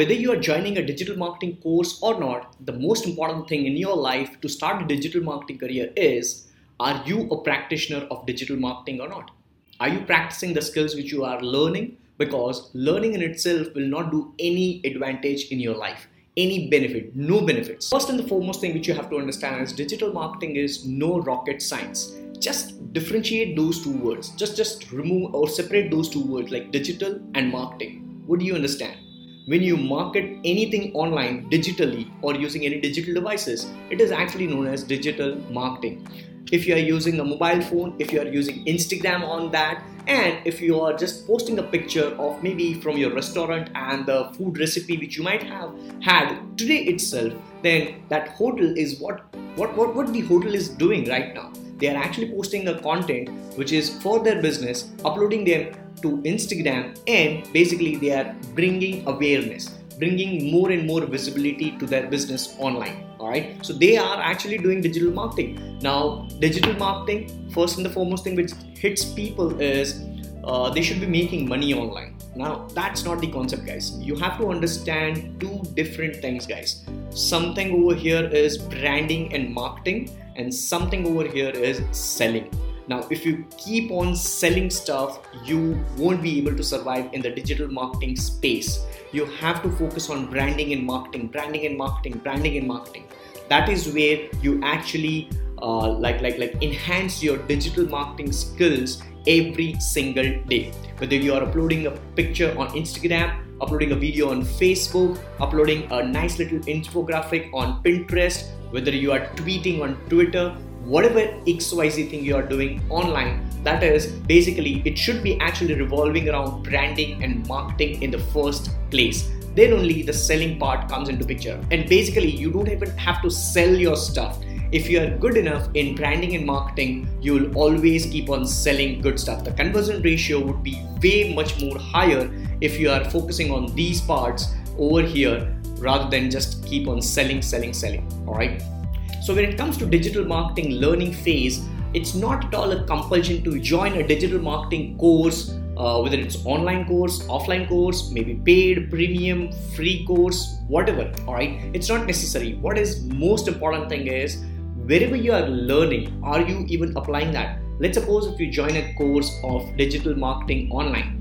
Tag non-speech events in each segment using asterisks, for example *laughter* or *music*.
whether you are joining a digital marketing course or not, the most important thing in your life to start a digital marketing career is are you a practitioner of digital marketing or not? Are you practicing the skills which you are learning? Because learning in itself will not do any advantage in your life any benefit, no benefits. First and the foremost thing which you have to understand is digital marketing is no rocket science. Just differentiate those two words. Just just remove or separate those two words like digital and marketing. What do you understand? When you market anything online digitally or using any digital devices, it is actually known as digital marketing if you are using a mobile phone, if you are using Instagram on that, and if you are just posting a picture of maybe from your restaurant and the food recipe which you might have had today itself, then that hotel is what what what, what the hotel is doing right now. They are actually posting a content which is for their business, uploading them to Instagram, and basically they are bringing awareness bringing more and more visibility to their business online all right so they are actually doing digital marketing. Now digital marketing first and the foremost thing which hits people is uh, they should be making money online. Now that's not the concept guys. You have to understand two different things guys. Something over here is branding and marketing and something over here is selling now, if you keep on selling stuff, you won't be able to survive in the digital marketing space. You have to focus on branding and marketing, branding and marketing, branding and marketing. That is where you actually uh, like like like enhance your digital marketing skills every single day. Whether you are uploading a picture on Instagram, uploading a video on Facebook, uploading a nice little infographic on Pinterest, whether you are tweeting on Twitter, whatever XYZ thing you are doing online, that is basically it should be actually revolving around branding and marketing in the first place. Then only the selling part comes into picture. And basically, you don't even have to sell your stuff. If you are good enough in branding and marketing, you will always keep on selling good stuff. The conversion ratio would be way much more higher if you are focusing on these parts over here rather than just keep on selling, selling, selling. All right. So when it comes to digital marketing learning phase, it's not at all a compulsion to join a digital marketing course, uh, whether it's online course, offline course, maybe paid, premium, free course, whatever. All right, it's not necessary. What is most important thing is wherever you are learning, are you even applying that? Let's suppose if you join a course of digital marketing online.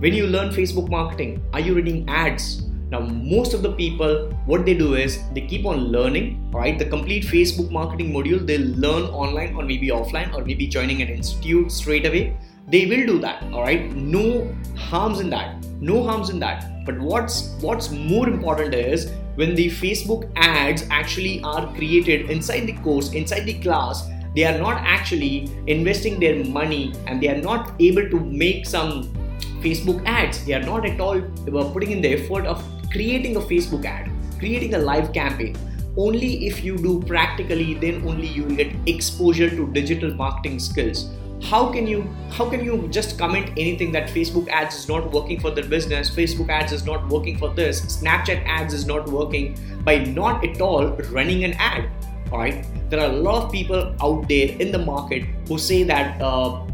When you learn Facebook marketing, are you reading ads? Now, most of the people, what they do is they keep on learning, right? The complete Facebook marketing module, they'll learn online or maybe offline or maybe joining an institute straight away. They will do that, all right? No harms in that. No harms in that. But what's what's more important is when the Facebook ads actually are created inside the course, inside the class, they are not actually investing their money and they are not able to make some Facebook ads. They are not at all uh, putting in the effort of creating a Facebook ad, creating a live campaign. Only if you do practically, then only you will get exposure to digital marketing skills. How can you how can you just comment anything that Facebook ads is not working for their business, Facebook ads is not working for this, Snapchat ads is not working by not at all running an ad? Alright, there are a lot of people out there in the market who say that uh,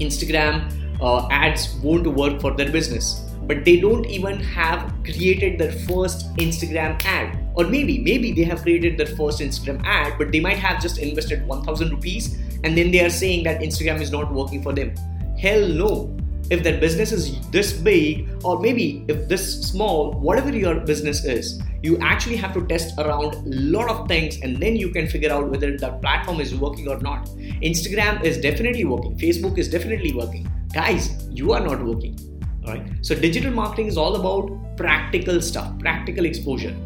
Instagram uh, ads won't work for their business but they don't even have created their first Instagram ad. Or maybe, maybe they have created their first Instagram ad, but they might have just invested 1000 rupees and then they are saying that Instagram is not working for them. Hell no. If their business is this big, or maybe if this small, whatever your business is, you actually have to test around a lot of things and then you can figure out whether that platform is working or not. Instagram is definitely working, Facebook is definitely working. Guys, you are not working right? So digital marketing is all about practical stuff practical exposure.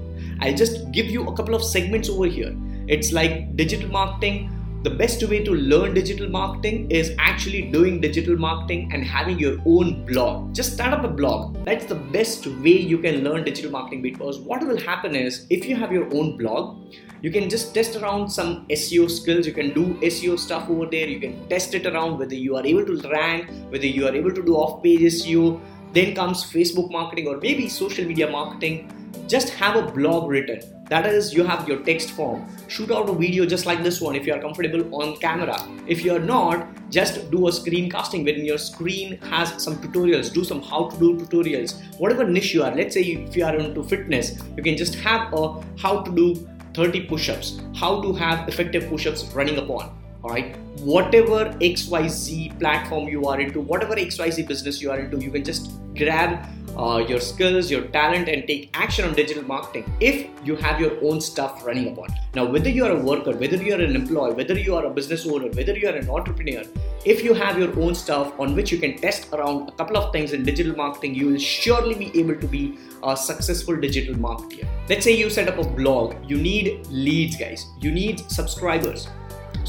I'll just give you a couple of segments over here. It's like digital marketing the best way to learn digital marketing is actually doing digital marketing and having your own blog. Just start up a blog. That's the best way you can learn digital marketing because what will happen is if you have your own blog, you can just test around some SEO skills. You can do SEO stuff over there. You can test it around whether you are able to rank, whether you are able to do off page SEO. Then comes Facebook marketing or maybe social media marketing. Just have a blog written. That is you have your text form. Shoot out a video just like this one if you are comfortable on camera. If you are not just do a screencasting wherein your screen has some tutorials do some how to do tutorials. Whatever niche you are let's say if you are into fitness you can just have a how to do 30 push-ups how to have effective push-ups running upon all right whatever xyz platform you are into whatever xyz business you are into you can just grab uh, your skills, your talent, and take action on digital marketing if you have your own stuff running upon. Now, whether you are a worker, whether you are an employee, whether you are a business owner, whether you are an entrepreneur, if you have your own stuff on which you can test around a couple of things in digital marketing, you will surely be able to be a successful digital marketer. Let's say you set up a blog, you need leads, guys, you need subscribers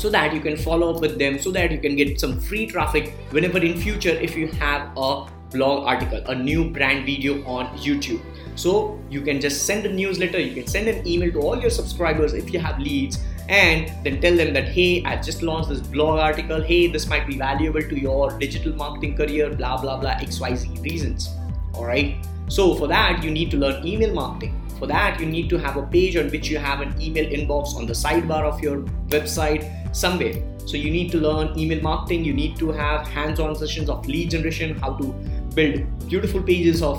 so that you can follow up with them so that you can get some free traffic whenever in future if you have a blog article, a new brand video on YouTube. So you can just send a newsletter, you can send an email to all your subscribers if you have leads, and then tell them that hey, I just launched this blog article, hey, this might be valuable to your digital marketing career, blah blah blah, XYZ reasons. Alright. So for that, you need to learn email marketing. For that, you need to have a page on which you have an email inbox on the sidebar of your website somewhere. So you need to learn email marketing, you need to have hands-on sessions of lead generation, how to build beautiful pages of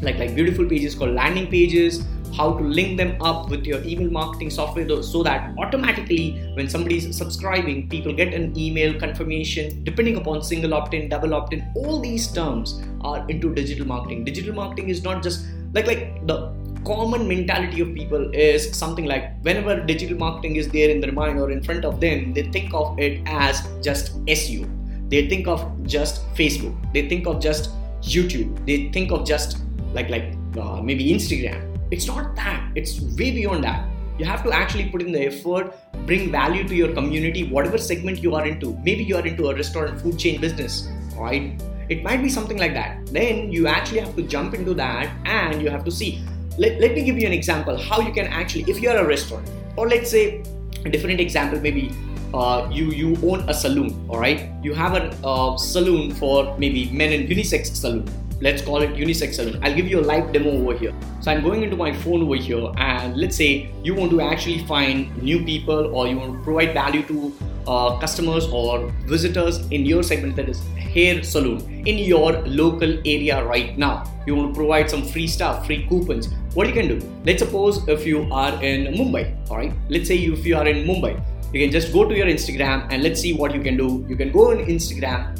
like like beautiful pages called landing pages how to link them up with your email marketing software so that automatically when somebody is subscribing people get an email confirmation depending upon single opt-in double opt-in all these terms are into digital marketing digital marketing is not just like like the common mentality of people is something like whenever digital marketing is there in their mind or in front of them they think of it as just SEO they think of just facebook. They think of just youtube. They think of just like like uh, maybe instagram. It's not that. It's way beyond that. You have to actually put in the effort bring value to your community whatever segment you are into. Maybe you are into a restaurant food chain business right? It might be something like that. Then you actually have to jump into that and you have to see let, let me give you an example how you can actually if you are a restaurant or let's say a different example maybe uh, you you own a saloon all right? You have a uh, saloon for maybe men and unisex saloon. Let's call it unisex saloon. I'll give you a live demo over here. So i'm going into my phone over here and let's say you want to actually find new people or you want to provide value to uh, customers or visitors in your segment that is hair salon in your local area right now you want to provide some free stuff free coupons what you can do let's suppose if you are in mumbai all right let's say if you are in mumbai you can just go to your Instagram and let's see what you can do. You can go on Instagram,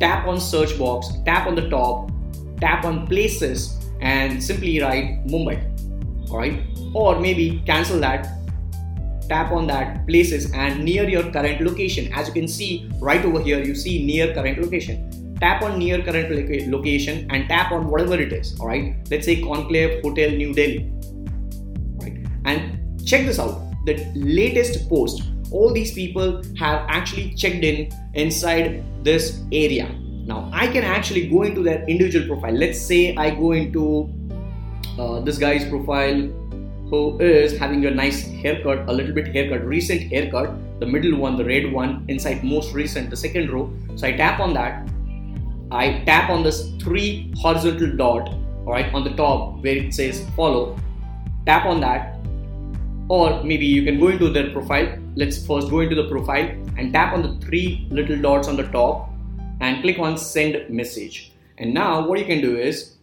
tap on search box, tap on the top, tap on places, and simply write Mumbai. Alright? Or maybe cancel that, tap on that places and near your current location. As you can see right over here, you see near current location. Tap on near current location and tap on whatever it is. Alright? Let's say Conclave Hotel New Delhi. Right? And check this out. The latest post all these people have actually checked in inside this area. Now I can actually go into their individual profile. Let's say I go into uh, this guy's profile who is having a nice haircut, a little bit haircut, recent haircut, the middle one, the red one, inside most recent, the second row. So I tap on that. I tap on this three horizontal dot, all right, on the top where it says follow. Tap on that or maybe you can go into their profile let's first go into the profile and tap on the three little dots on the top and click on send message and now what you can do is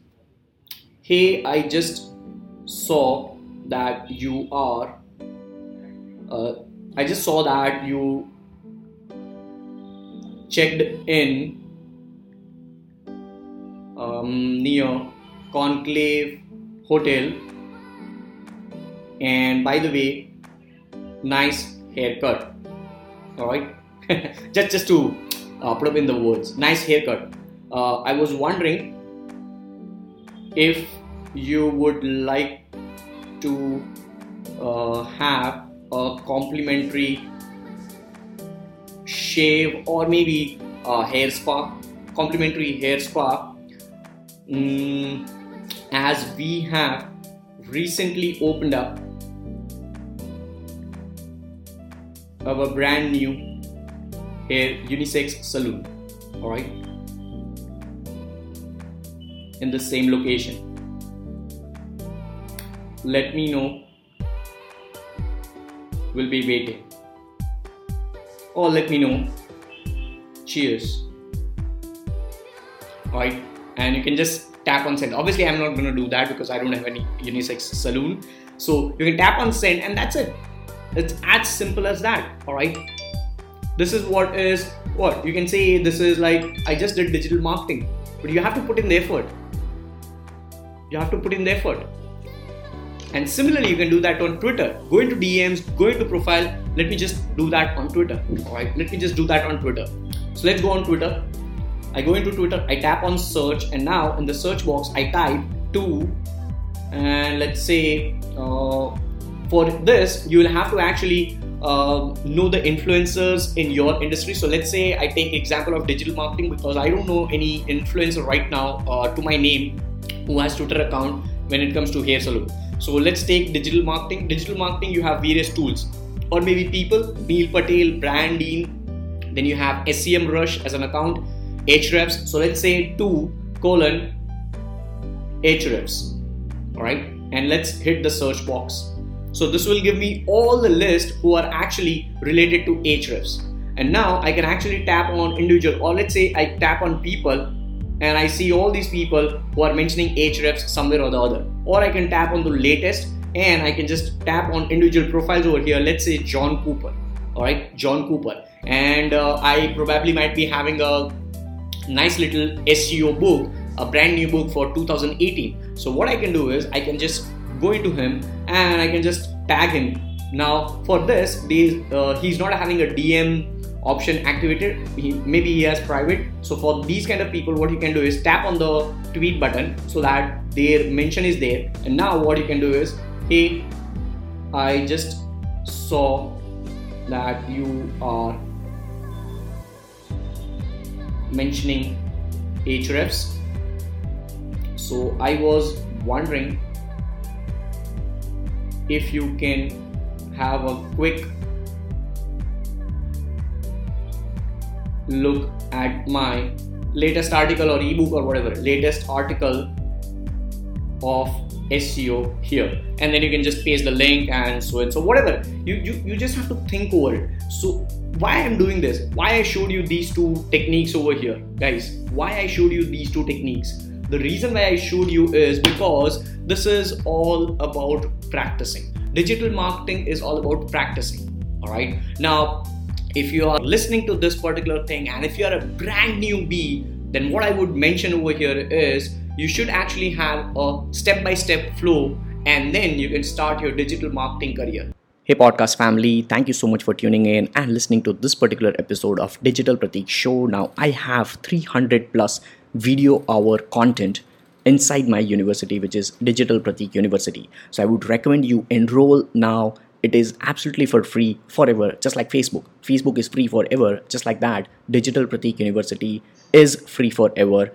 hey i just saw that you are. Uh, i just saw that you checked in um, near conclave hotel. And by the way nice haircut. All right *laughs* just just to uh, put up in the words nice haircut. Uh, i was wondering if you would like to uh, have a complimentary shave or maybe a hair spa complimentary hair spa. Mm, as we have recently opened up our brand new hair unisex saloon all right in the same location let me know. We'll be waiting. Or let me know. Cheers. Alright, and you can just tap on send. Obviously, I'm not gonna do that because I don't have any unisex saloon. So you can tap on send, and that's it. It's as simple as that. Alright. This is what is what you can say. This is like I just did digital marketing, but you have to put in the effort. You have to put in the effort. And similarly, you can do that on Twitter. Go into DMs, go into profile. Let me just do that on Twitter. Alright, let me just do that on Twitter. So let's go on Twitter. I go into Twitter, I tap on search, and now in the search box, I type to, and let's say uh, for this, you will have to actually uh, know the influencers in your industry. So let's say I take example of digital marketing because I don't know any influencer right now uh, to my name who has Twitter account when it comes to hair salon. So let's take digital marketing. Digital marketing, you have various tools or maybe people, Neil Patel, Brian Dean, then you have SEMrush as an account Ahrefs. So let's say 2 colon Ahrefs. Alright, and let's hit the search box. So this will give me all the list who are actually related to Ahrefs. And now I can actually tap on individual, or let's say I tap on people and I see all these people who are mentioning Ahrefs somewhere or the other. Or I can tap on the latest and I can just tap on individual profiles over here. Let's say John Cooper. All right, John Cooper. And uh, I probably might be having a nice little SEO book, a brand new book for 2018. So what I can do is I can just go into him and I can just tag him. Now for this, uh, he's not having a DM option activated. He, maybe he has private. So for these kind of people, what you can do is tap on the tweet button so that their mention is there. And now what you can do is, hey, I just saw that you are mentioning Ahrefs so i was wondering if you can have a quick look at my latest article or ebook or whatever latest article of SEO here and then you can just paste the link and so and so whatever you, you you just have to think over it so why I'm doing this, why I showed you these two techniques over here, guys, why I showed you these two techniques. The reason why I showed you is because this is all about practicing. Digital marketing is all about practicing. All right. Now, if you are listening to this particular thing and if you are a brand newbie, then what I would mention over here is you should actually have a step by step flow and then you can start your digital marketing career. Hey, podcast family, thank you so much for tuning in and listening to this particular episode of Digital Pratik Show. Now, I have 300 plus video hour content inside my university, which is Digital Pratik University. So, I would recommend you enroll now. It is absolutely for free forever, just like Facebook. Facebook is free forever, just like that. Digital Pratik University is free forever.